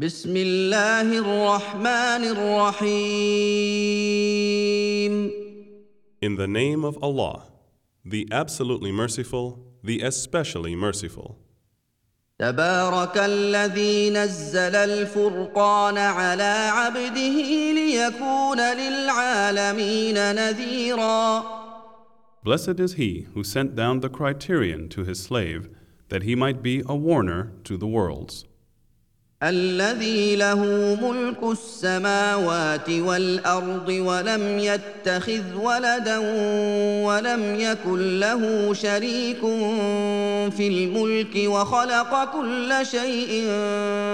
بسم الله الرحمن الرحيم In the name of Allah, the absolutely merciful, the especially merciful. تبارك الذي نزل الفرقان على عبده ليكون للعالمين نذيرا Blessed is he who sent down the criterion to his slave that he might be a warner to the worlds. الذي له ملك السماوات والارض ولم يتخذ ولدا ولم يكن له شريك في الملك وخلق كل شيء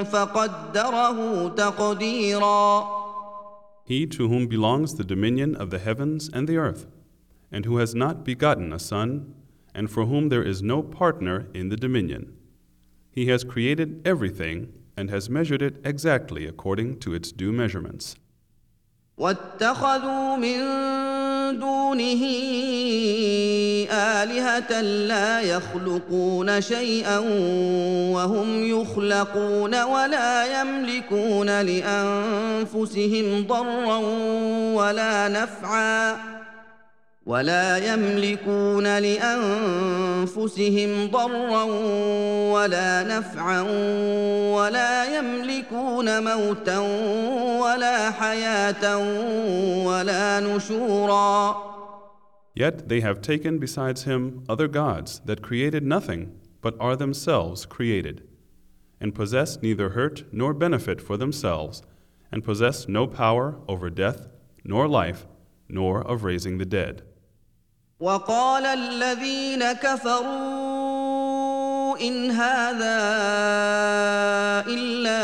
فقدره تقديرا He to whom belongs the dominion of the heavens and the earth, and who has not begotten a son, and for whom there is no partner in the dominion. He has created everything and has measured it exactly according to its due measurements. واتخذوا من دونه آلهة لا يخلقون شيئا وهم يخلقون ولا يملكون لأنفسهم ضرا ولا نفعا ولا يملكون لانفسهم ضرا ولا نفعا ولا يملكون موتا ولا حياه ولا نشورا Yet they have taken besides him other gods that created nothing but are themselves created, and possess neither hurt nor benefit for themselves, and possess no power over death, nor life, nor of raising the dead. وقال الذين كفروا ان هذا الا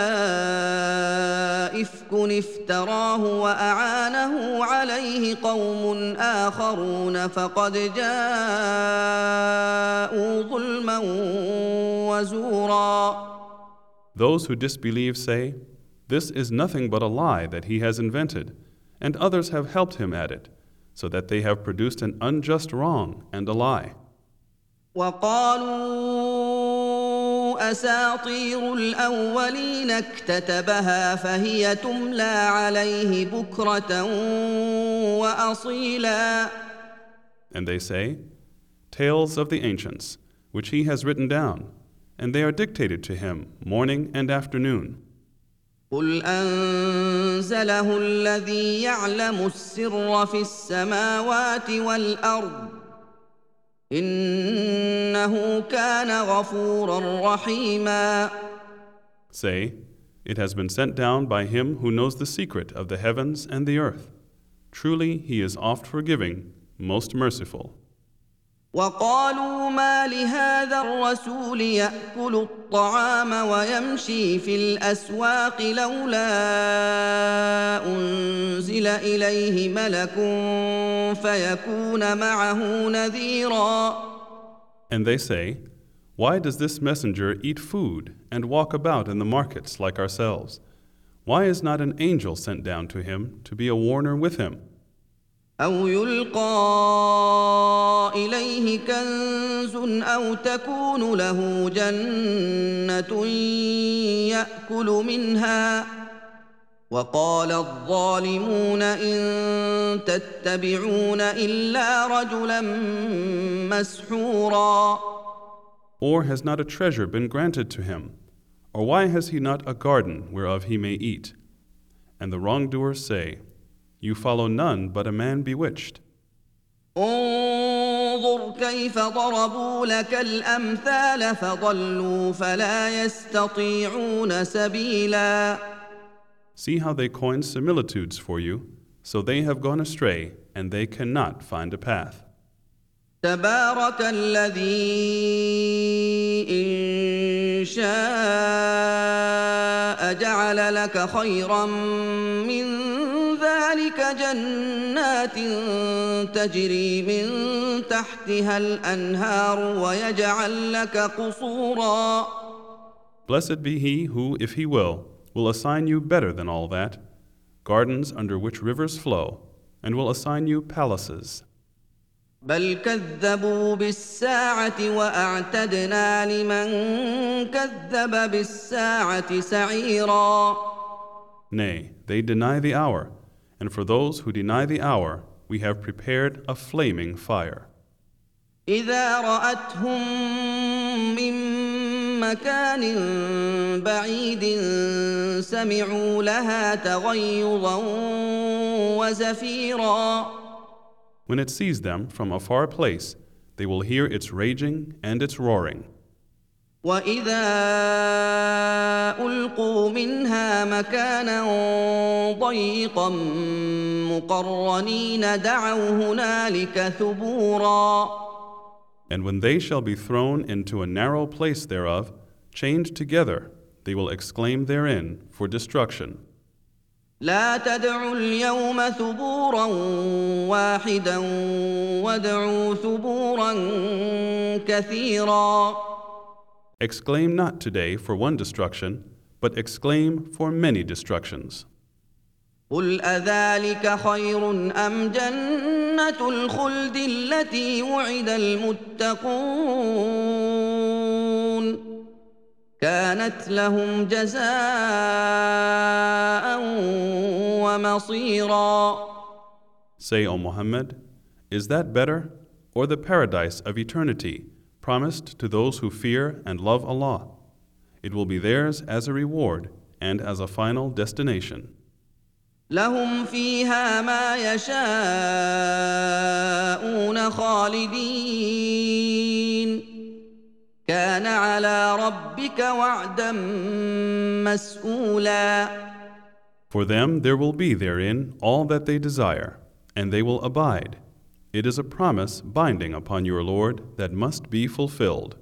افك افتراه واعانه عليه قوم اخرون فقد جاءوا ظلما وزورا Those who disbelieve say, This is nothing but a lie that he has invented, and others have helped him at it. so that they have produced an unjust wrong and a lie. وقالوا اساطير الاولين اكتتبها فهي تملى عليه بكره واصيلا And they say, Tales of the ancients, which he has written down, and they are dictated to him morning and afternoon. قل انزله الذي يعلم السر في السماوات والارض انه كان غفورا رحيما Say, It has been sent down by him who knows the secret of the heavens and the earth. Truly, he is oft forgiving, most merciful. وقالوا ما لهذا الرسول ياكل الطعام ويمشي في الاسواق لولا انزل اليه ملك فيكون معه نذيرا And they say, Why does this messenger eat food and walk about in the markets like ourselves? Why is not an angel sent down to him to be a warner with him? أو يلقى اليه كنز أو تكون له جنه ياكل منها وقال الظالمون ان تتبعون الا رجلا مسحورا Or has not a treasure been granted to him? Or why has he not a garden whereof he may eat? And the wrongdoers say, You follow none but a man bewitched. انظر كيف ضربوا لك الامثال فضلوا فلا يستطيعون سبيلا See how they coin similitudes for you, so they have gone astray, and they cannot find a path. تبارك الذي ان شاء جعل لك خيرا من ذلك جنات تجري من تحتها الانهار ويجعل لك قصورا Blessed be he who, if he will, will assign you better than all that, gardens under which rivers flow, and will assign you palaces. بل كذبوا بالساعة واعتدنا لمن كذب بالساعة سعيرا Nay, they deny the hour, and for those who deny the hour, we have prepared a flaming fire. اذا راتهم من مكان بعيد سمعوا لها تغيظا وزفيرا When it sees them from a far place, they will hear its raging and its roaring. واذا القوا منها مكانا ضيقا مقرنين دعوا هنالك ثبورا And when they shall be thrown into a narrow place thereof, chained together, they will exclaim therein for destruction. لا تدعوا اليوم ثبورا واحدا وادعوا ثبورا كثيرا Exclaim not today for one destruction, but exclaim for many destructions. قل أذلك خير أم جنة الخلد التي وعد المتقون كانت لهم جزاء ومصيرا Say, O Muhammad, is that better, or the paradise of eternity promised to those who fear and love Allah? It will be theirs as a reward and as a final destination. لهم فيها ما يشاءون خالدين كان على ربك وعدا مسئولا For them there will be therein all that they desire, and they will abide. It is a promise binding upon your Lord that must be fulfilled.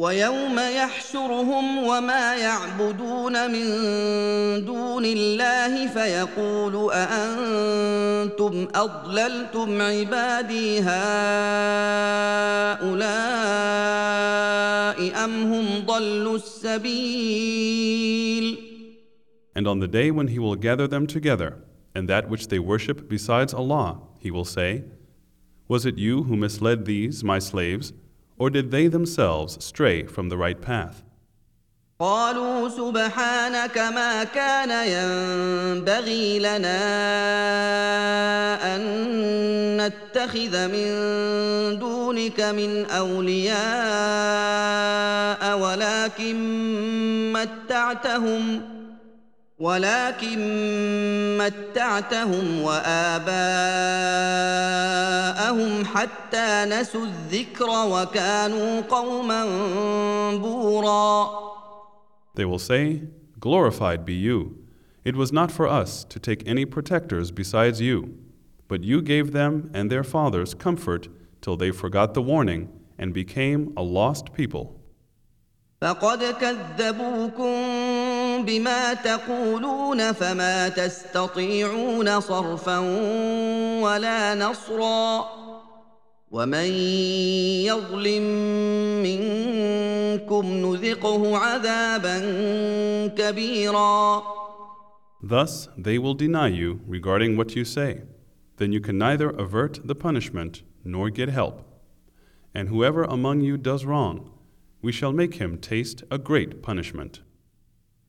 ويوم يحشرهم وما يعبدون من دون الله فيقول أأنتم أضللتم عبادي هؤلاء أم هم ضلوا السبيل And on the day when he will gather them together, and that which they worship besides Allah, he will say, Was it you who misled these, my slaves, or did they themselves stray from the right path? قالوا سبحانك ما كان ينبغي لنا ان نتخذ من دونك من اولياء ولكن متعتهم ولكن متعتهم واباءهم حتى نسوا الذكر وكانوا قوما بورا They will say, Glorified be you. It was not for us to take any protectors besides you, but you gave them and their fathers comfort till they forgot the warning and became a lost people. فقد كذبوكم بما تقولون فما تستطيعون صرفا ولا نصرا ومن يظلم منكم نذقه عذابا كبيرا Thus they will deny you regarding what you say. Then you can neither avert the punishment nor get help. And whoever among you does wrong, we shall make him taste a great punishment.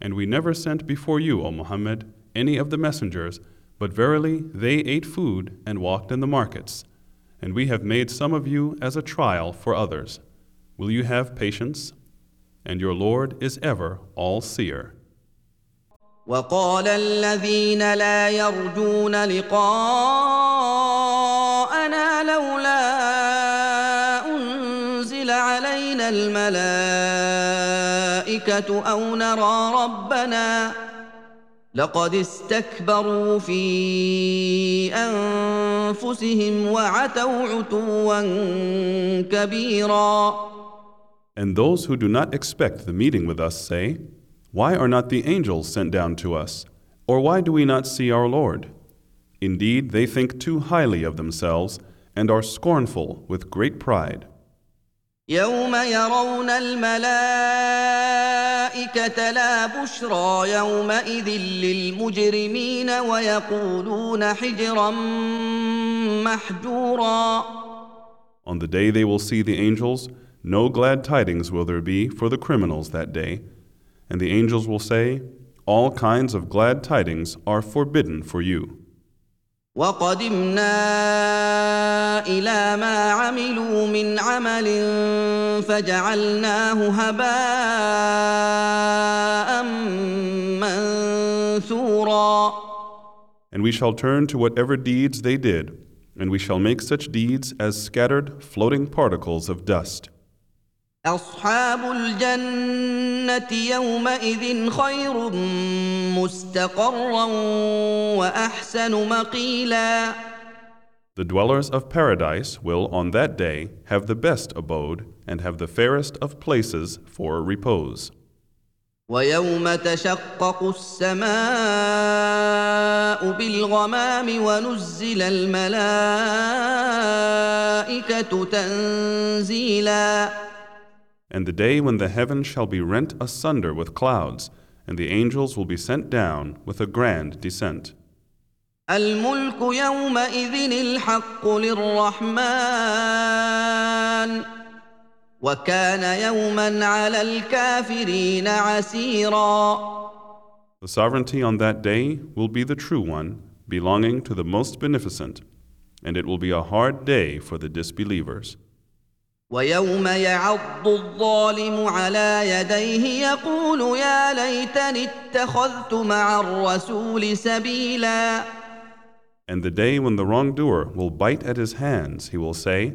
And we never sent before you, O Muhammad, any of the messengers, but verily they ate food and walked in the markets. And we have made some of you as a trial for others. Will you have patience? And your Lord is ever all seer. وقال الذين لا يرجون لقاءنا لولا انزل علينا الملائكه او نرى ربنا لقد استكبروا في انفسهم وعتوا عتوا كبيرا And those who do not expect the meeting with us say, Why are not the angels sent down to us? Or why do we not see our Lord? Indeed, they think too highly of themselves and are scornful with great pride. يوم يرون الملائكة لا بشرى يومئذ للمجرمين ويقولون حجرا محجورا On the day they will see the angels, no glad tidings will there be for the criminals that day. And the angels will say, All kinds of glad tidings are forbidden for you. وقدمنا إلى ما عملوا من عمل فجعلناه هباء منثورا And we shall turn to whatever deeds they did, and we shall make such deeds as scattered, floating particles of dust. اصحاب الجنه يومئذ خير مستقرا واحسن مقيلا The dwellers of paradise will on that day have the best abode and have the fairest of places for repose. ويوم تشقق السماء بالغمام ونزل الملائكه تنزيلا And the day when the heaven shall be rent asunder with clouds, and the angels will be sent down with a grand descent. الملك يومئذ الحق للرحمن وكان يوما على الكافرين عسيرا The sovereignty on that day will be the true one, belonging to the most beneficent, and it will be a hard day for the disbelievers. ويوم يعض الظالم على يديه يقول يا ليتني اتخذت مع الرسول سبيلا And the day when the wrongdoer will bite at his hands, he will say,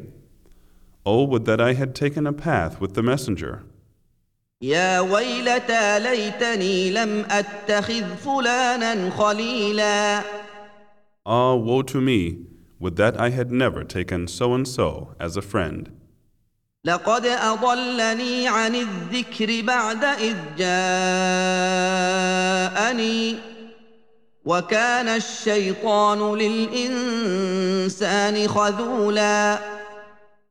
Oh, would that I had taken a path with the messenger. يا ويلتى ليتني لم اتخذ فلانا خليلا Ah, woe to me, would that I had never taken so and so as a friend. لقد اضلني عن الذكر بعد اذ جاءني وكان الشيطان للانسان خذولا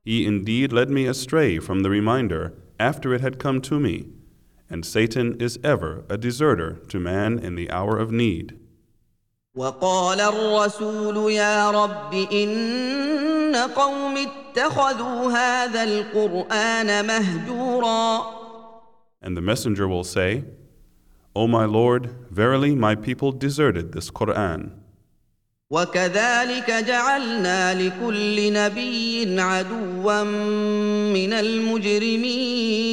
He indeed led me astray from the reminder after it had come to me, and Satan is ever a deserter to man in the hour of need. وقال الرسول يا رب ان قوم اتخذوا هذا القران مهجورا And the messenger will say, O my Lord, verily my people deserted this Quran. وكذلك جعلنا لكل نبي عدوا من المجرمين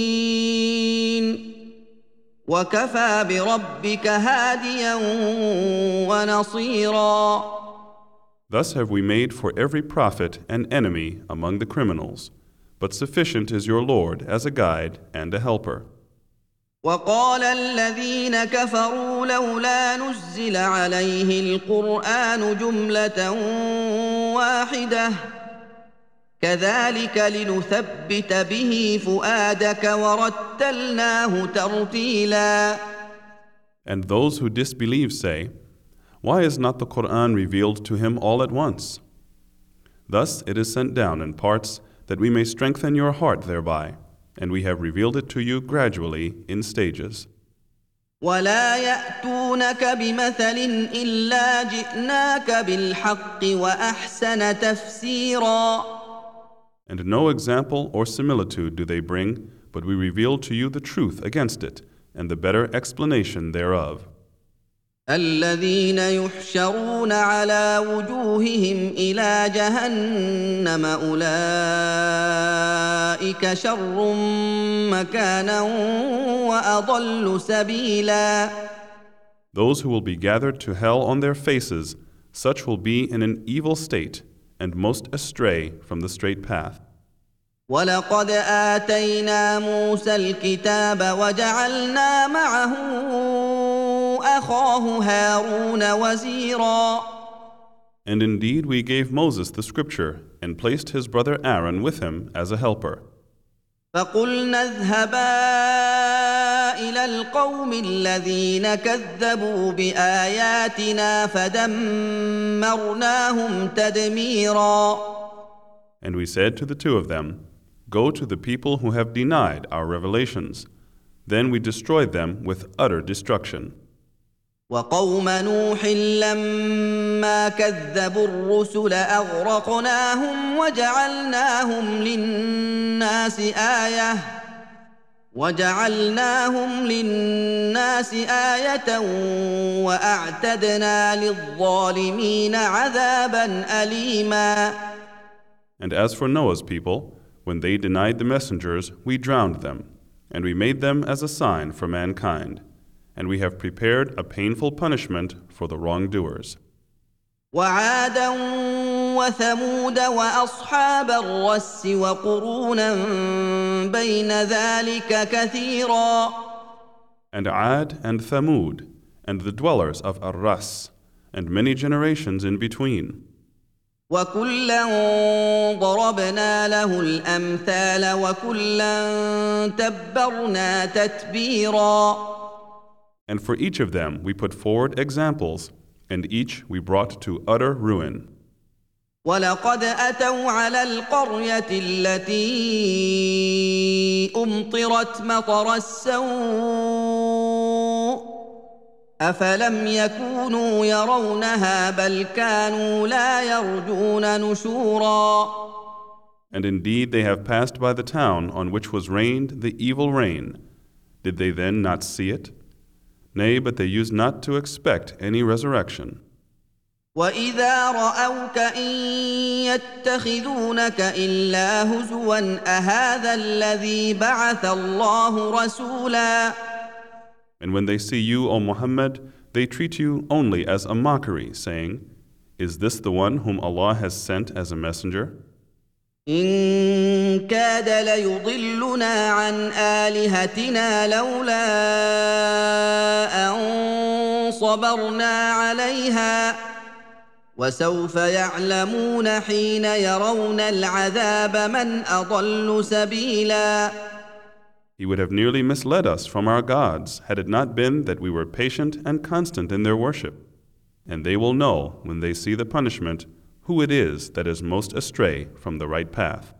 وكفى بربك هاديا ونصيرا Thus have we made for every prophet an enemy among the criminals, but sufficient is your Lord as a guide and a helper. وقال الذين كفروا لولا نزل عليه القران جمله واحدة كذلك لنثبت به فؤادك ورتلناه ترتيلا And those who disbelieve say, Why is not the Quran revealed to him all at once? Thus it is sent down in parts that we may strengthen your heart thereby, and we have revealed it to you gradually in stages. ولا ياتونك بمثل الا جئناك بالحق واحسن تفسيرا And no example or similitude do they bring, but we reveal to you the truth against it, and the better explanation thereof. الذين يحشرون على وجوههم إلى جهنم اولئك شر مكانا واضل سبيلا Those who will be gathered to hell on their faces, such will be in an evil state and most astray from the straight path. ولقد اتينا موسى الكتاب وجعلنا معه And indeed, we gave Moses the scripture and placed his brother Aaron with him as a helper. فقلنا اذهبا الى القوم الذين كذبوا باياتنا فدمرناهم تدميرا And we said to the two of them, Go to the people who have denied our revelations. Then we destroyed them with utter destruction. وقوم نوح لما كذبوا الرسل اغرقناهم وجعلناهم للناس إيه وجعلناهم للناس إيه واعتدنا للظالمين عذابا اليما And as for Noah's people, when they denied the messengers, we drowned them, and we made them as a sign for mankind. and we have prepared a painful punishment for the wrongdoers. And Ad and Thamud, and the dwellers of Ar-Rass, and many generations in between. وكلا ضربنا له الامثال وكلا تبرنا تتبيرا. And for each of them we put forward examples, and each we brought to utter ruin. ولقد اتوا على القريه التي امطرت مطر السوء افلم يكونوا يرونها بل كانوا لا يرجون نشورا And indeed they have passed by the town on which was rained the evil rain. Did they then not see it? Nay, but they used not to expect any resurrection. واذا راوك ان يتخذونك الا هزوا اهذا الذي بعث الله رسولا And when they see you, O Muhammad, they treat you only as a mockery, saying, Is this the one whom Allah has sent as a messenger? ان كاد ليضلنا عن الهتنا لولا ان صبرنا عليها وسوف يعلمون حين يرون العذاب من اضل سبيلا He would have nearly misled us from our gods had it not been that we were patient and constant in their worship. And they will know, when they see the punishment, who it is that is most astray from the right path.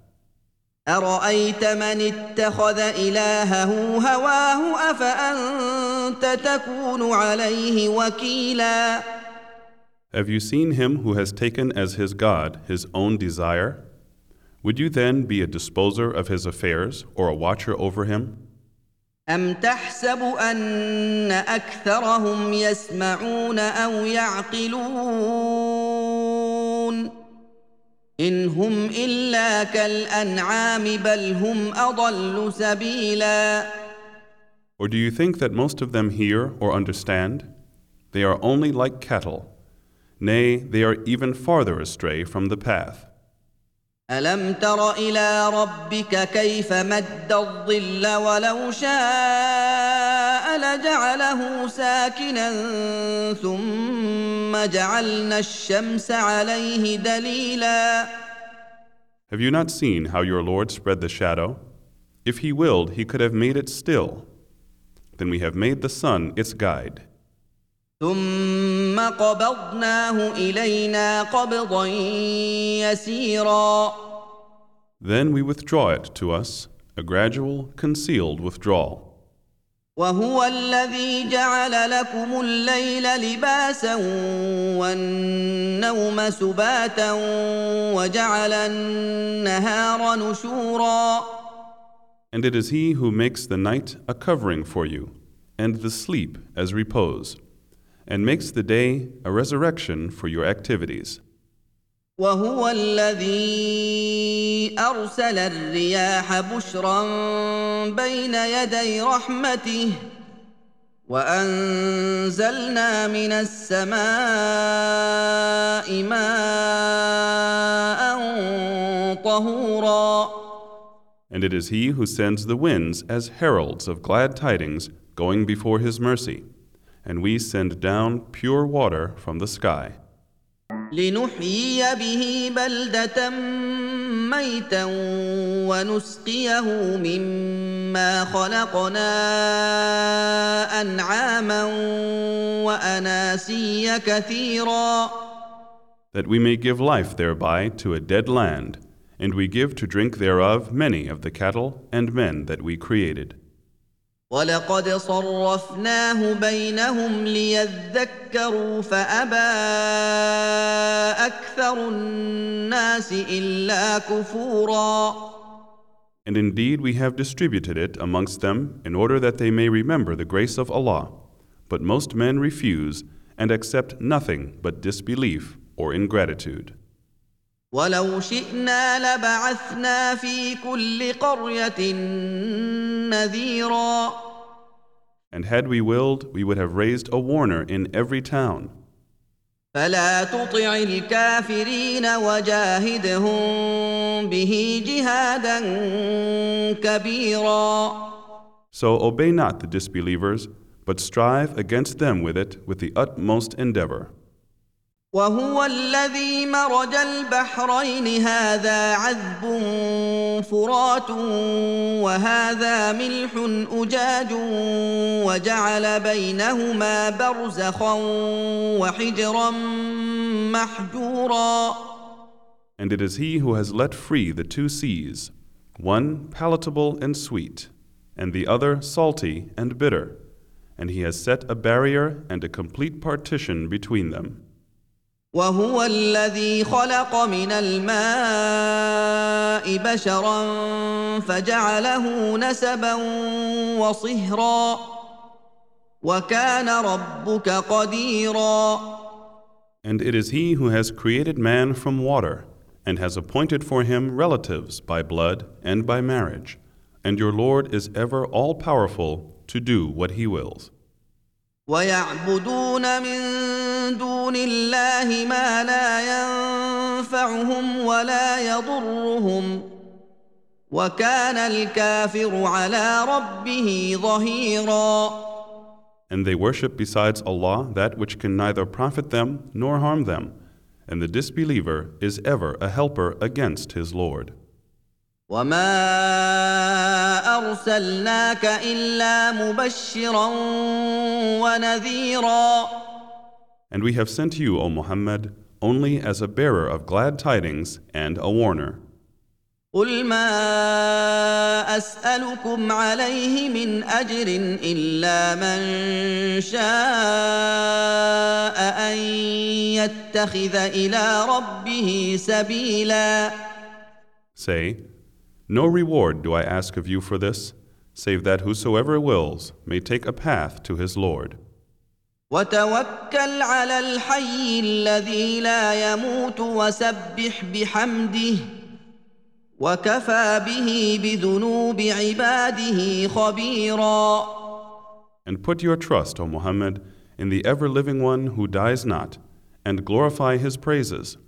ارايت من اتخذ الهه هواه افانت تكون عليه وكيلا Have you seen him who has taken as his God his own desire? Would you then be a disposer of his affairs or a watcher over him? ام تحسب ان اكثرهم يسمعون او يعقلون ان هم الا كالانعام بل هم اضل سبيلا Or do you think that most of them hear or understand? They are only like cattle. Nay, they are even farther astray from the path. الم تر الى ربك كيف مد الظل ولو شاء لجعله ساكنا ثم جعلنا الشمس عليه دليلا Have you not seen how your Lord spread the shadow? If he willed, he could have made it still. Then we have made the sun its guide. ثم قبضناه الينا قبضا يسيرا Then we withdraw it to us, a gradual, concealed withdrawal. وهو الذي جعل لكم الليل لباسا والنوم سباتا وجعل النهار نشورا And it is he who makes the night a covering for you, and the sleep as repose, and makes the day a resurrection for your activities. وهو الذي ارسل الرياح بشرا بين يدي رحمته وانزلنا من السماء ماء طهورا And it is he who sends the winds as heralds of glad tidings going before his mercy, and we send down pure water from the sky, لنحيي به بلدة ميتا ونسقيه مما خلقنا أنعاما وأناسيا كثيرا that we may give life thereby to a dead land, and we give to drink thereof many of the cattle and men that we created. ولقد صرفناه بينهم ليذكروا فابى اكثر الناس الا كفورا And indeed we have distributed it amongst them in order that they may remember the grace of Allah. But most men refuse and accept nothing but disbelief or ingratitude. ولو شئنا لبعثنا في كل قريه نذيرا And had we willed, we would have raised a warner in every town. فلا تطع الكافرين وجاهدهم به جهادا كبيرا So obey not the disbelievers, but strive against them with it with the utmost endeavor. وهو الذي مرج البحرين هذا عذب فرات وهذا ملح اجاج وجعل بينهما برزخا وحجرا محجورا And it is he who has let free the two seas, one palatable and sweet, and the other salty and bitter, and he has set a barrier and a complete partition between them. وهو الذي خلق من الماء بشرا فجعله نسبا وصهرا وكان ربك قديرا And it is he who has created man from water, and has appointed for him relatives by blood and by marriage. And your Lord is ever all powerful to do what he wills. ويعبدون من دون الله ما لا ينفعهم ولا يضرهم وكان الكافر على ربه ظهيرا And they worship besides Allah that which can neither profit them nor harm them. And the disbeliever is ever a helper against his Lord. وما ارسلناك الا مبشرا ونذيرا And we have sent you, O Muhammad, only as a bearer of glad tidings and a warner. قل ما اسالكم عليه من اجر الا من شاء ان يتخذ الى ربه سبيلا Say, No reward do I ask of you for this, save that whosoever wills may take a path to his Lord. وتوكل على الحي الذي لا يموت وسبح بحمده وكفى به بذنوب عباده خبيرا And put your trust, O Muhammad, in the ever living one who dies not, and glorify his praises.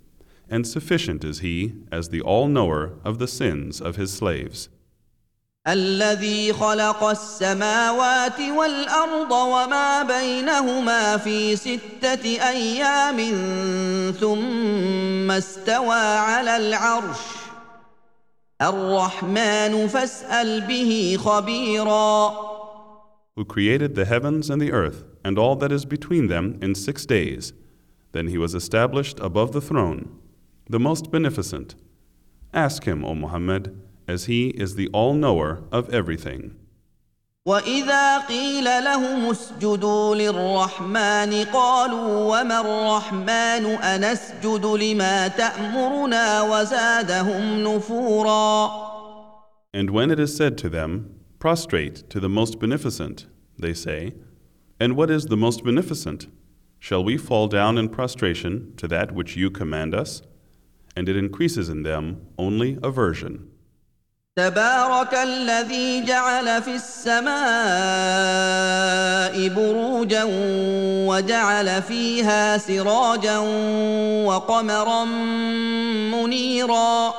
And sufficient is he as the all knower of the sins of his slaves. الذي خلق السماوات والارض وما بينهما في سته أيام ثم استوى على العرش الرحمن فاسال به خبيرا Who created the heavens and the earth and all that is between them in six days. Then he was established above the throne, the most beneficent. Ask him, O Muhammad, as he is the all knower of everything. واذا قيل لهم اسجدوا للرحمن قالوا وما الرحمن انسجد لما تامرنا وزادهم نفورا And when it is said to them, Prostrate to the most beneficent, they say, And what is the most beneficent? Shall we fall down in prostration to that which you command us? And it increases in them only aversion. تبارك الذي جعل في السماء بروجا وجعل فيها سراجا وقمرا منيرا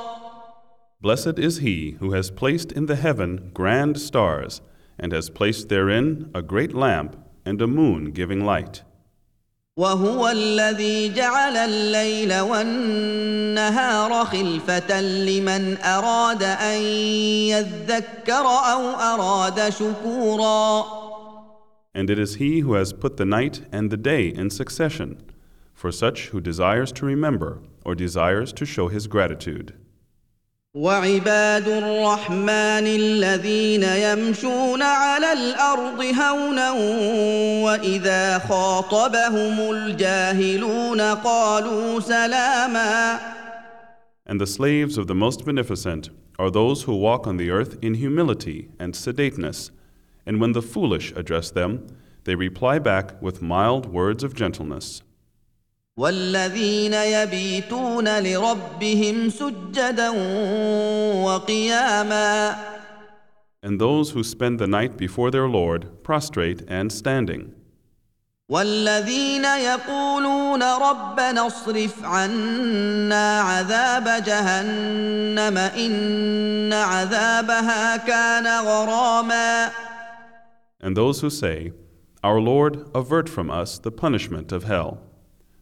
Blessed is he who has placed in the heaven grand stars and has placed therein a great lamp and a moon giving light. وهو الذي جعل الليل والنهار خلفة لمن أراد أن يذكر أو أراد شكورا. And it is he who has put the night and the day in succession, for such who desires to remember or desires to show his gratitude. وعباد الرحمن الذين يمشون على الارض هونا واذا خاطبهم الجاهلون قالوا سلاما And the slaves of the Most Beneficent are those who walk on the earth in humility and sedateness, and when the foolish address them, they reply back with mild words of gentleness. والذين يبيتون لربهم سجدا وقياما And those who spend the night before their Lord prostrate and standing. والذين يقولون ربنا اصرف عنا عذاب جهنم ان عذابها كان غراما And those who say, Our Lord, avert from us the punishment of hell.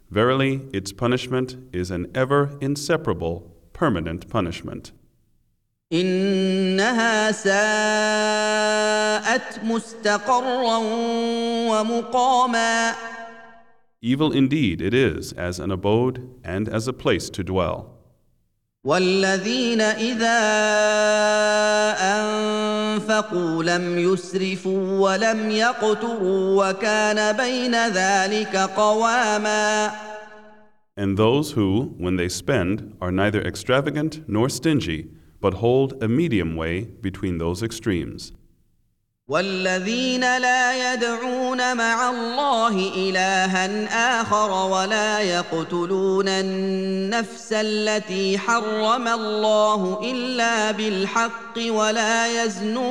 Verily, its punishment is an ever inseparable, permanent punishment. انها ساءت مستقرا ومقاما Evil indeed it is as an abode and as a place to dwell. والذين اذا انفقوا لم يسرفوا ولم يقتروا وكان بين ذلك قواما And those who, when they spend, are neither extravagant nor stingy, but hold a medium way between those extremes. والذين لا يدعون مع الله إلها آخر ولا يقتلون النفس التي حرم الله إلا بالحق ولا يزنون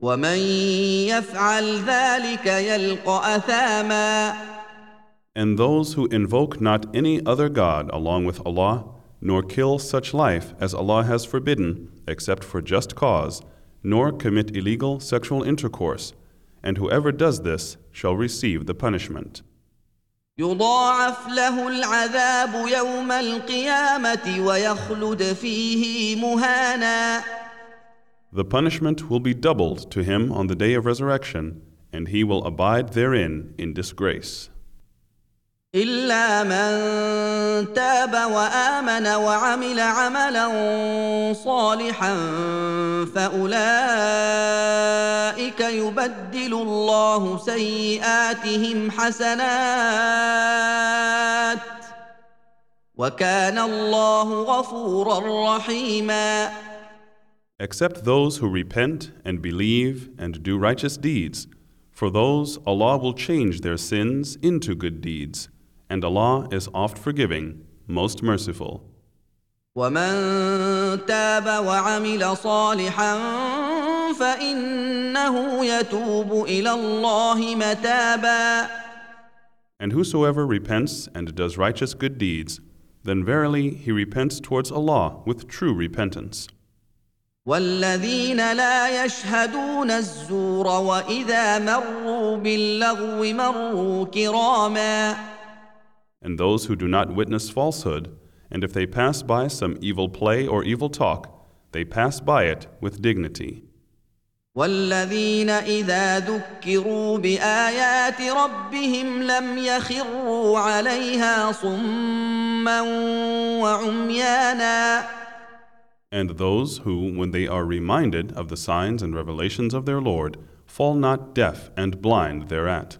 ومن يفعل ذلك يلقى أثاما. And those who invoke not any other God along with Allah, nor kill such life as Allah has forbidden, except for just cause, nor commit illegal sexual intercourse, and whoever does this shall receive the punishment. يضاعف له العذاب يوم القيامه ويخلد فيه مهانا The punishment will be doubled to him on the day of resurrection, and he will abide therein in disgrace. الا من تاب وامن وعمل عملا صالحا فاولئك يبدل الله سيئاتهم حسنات وكان الله غفورا رحيما Except those who repent and believe and do righteous deeds, for those Allah will change their sins into good deeds, and Allah is oft forgiving, most merciful. ومن تاب وعمل صالحا فانه يتوب الى الله متابا And whosoever repents and does righteous good deeds, then verily he repents towards Allah with true repentance. والذين لا يشهدون الزور واذا مروا باللغو مروا كراما And those who do not witness falsehood, and if they pass by some evil play or evil talk, they pass by it with dignity. والذين اذا ذكروا بايات ربهم لم يخروا عليها صما وعميانا And those who, when they are reminded of the signs and revelations of their Lord, fall not deaf and blind thereat.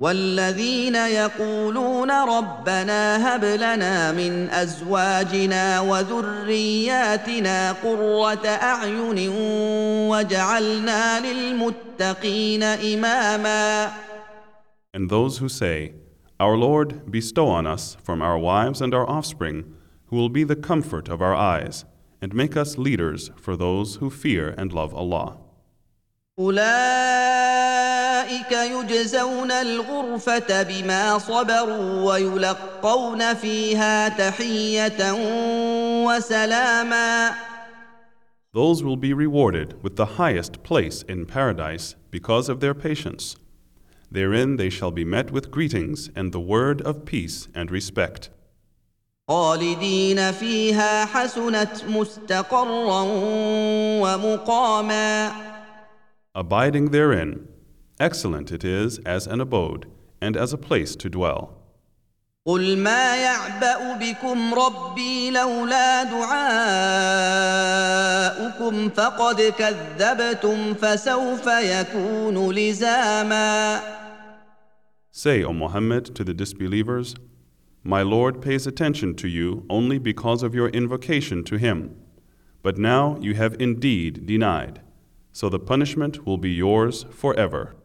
والذين يقولون ربنا هب لنا من ازواجنا وذرياتنا قره اعين وجعلنا للمتقين اماما And those who say, Our Lord, bestow on us from our wives and our offspring, who will be the comfort of our eyes, and make us leaders for those who fear and love Allah. اولئك يجزون الغرفه بما صبروا ويلقون فيها تحيه وسلاما Those will be rewarded with the highest place in paradise because of their patience. Therein they shall be met with greetings and the word of peace and respect. خالدين فيها حسنت مستقرا ومقاما Abiding therein, excellent it is as an abode and as a place to dwell. قل ما يعبأ بكم ربي لولا دعاؤكم فقد كذبتم فسوف يكون لزاما Say, O Muhammad, to the disbelievers, My Lord pays attention to you only because of your invocation to Him. But now you have indeed denied, so the punishment will be yours forever.